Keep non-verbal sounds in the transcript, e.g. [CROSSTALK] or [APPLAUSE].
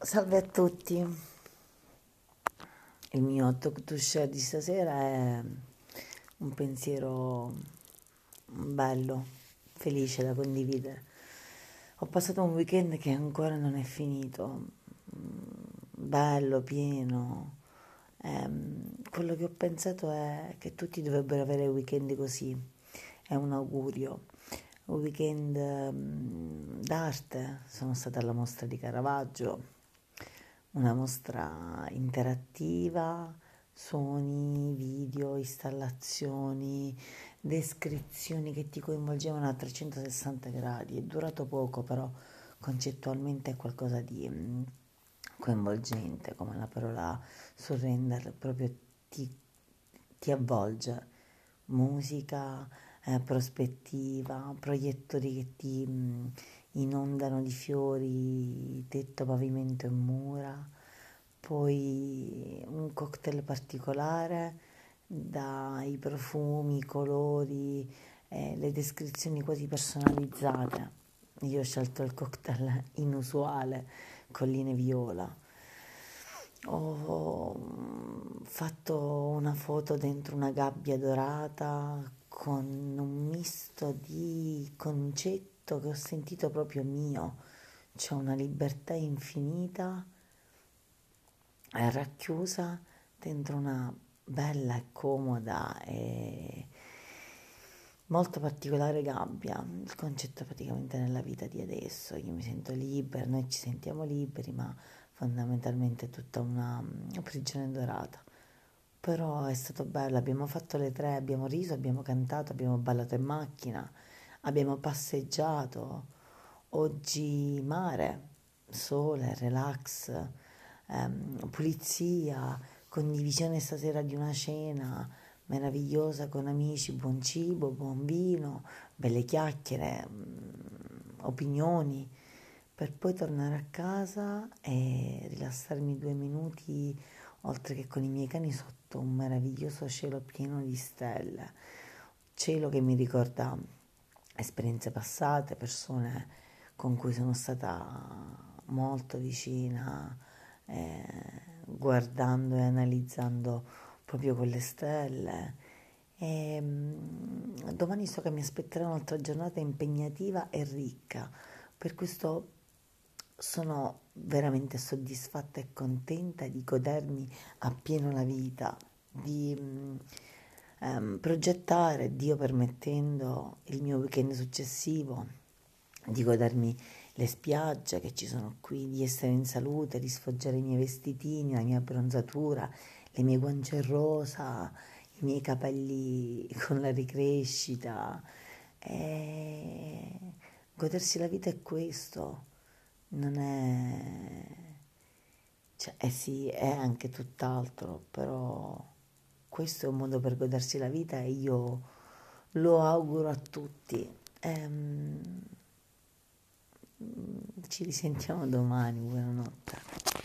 Salve a tutti, il mio talk to share di stasera è un pensiero bello, felice da condividere. Ho passato un weekend che ancora non è finito, bello, pieno. Ehm, quello che ho pensato è che tutti dovrebbero avere weekend così, è un augurio. Un weekend mm, d'arte, sono stata alla mostra di Caravaggio una mostra interattiva, suoni, video, installazioni, descrizioni che ti coinvolgevano a 360 gradi. È durato poco, però concettualmente è qualcosa di mm, coinvolgente, come la parola surrender proprio ti, ti avvolge. Musica, eh, prospettiva, proiettori che ti mm, inondano di fiori tetto, pavimento e mura, poi un cocktail particolare dai profumi, i colori, eh, le descrizioni quasi personalizzate. Io ho scelto il cocktail [LAUGHS] inusuale, colline viola. Ho mm, fatto una foto dentro una gabbia dorata con un misto di concetti che ho sentito proprio mio, c'è una libertà infinita racchiusa dentro una bella e comoda e molto particolare gabbia. Il concetto praticamente nella vita di adesso, io mi sento libera, noi ci sentiamo liberi, ma fondamentalmente è tutta una, una prigione dorata. Però è stato bello, abbiamo fatto le tre, abbiamo riso, abbiamo cantato, abbiamo ballato in macchina abbiamo passeggiato, oggi mare, sole, relax, ehm, pulizia, condivisione stasera di una cena meravigliosa con amici, buon cibo, buon vino, belle chiacchiere, mm, opinioni, per poi tornare a casa e rilassarmi due minuti, oltre che con i miei cani, sotto un meraviglioso cielo pieno di stelle, cielo che mi ricorda esperienze passate, persone con cui sono stata molto vicina, eh, guardando e analizzando proprio quelle stelle. E, mh, domani so che mi aspetterà un'altra giornata impegnativa e ricca, per questo sono veramente soddisfatta e contenta di godermi appieno la vita, di... Ehm, progettare, Dio permettendo, il mio weekend successivo, di godermi le spiagge che ci sono qui, di essere in salute, di sfoggiare i miei vestitini, la mia bronzatura, le mie guance rosa, i miei capelli [LAUGHS] con la ricrescita. E godersi la vita è questo, non è... Cioè, eh sì, è anche tutt'altro, però questo è un modo per godersi la vita e io lo auguro a tutti. Ehm, ci risentiamo domani, buonanotte.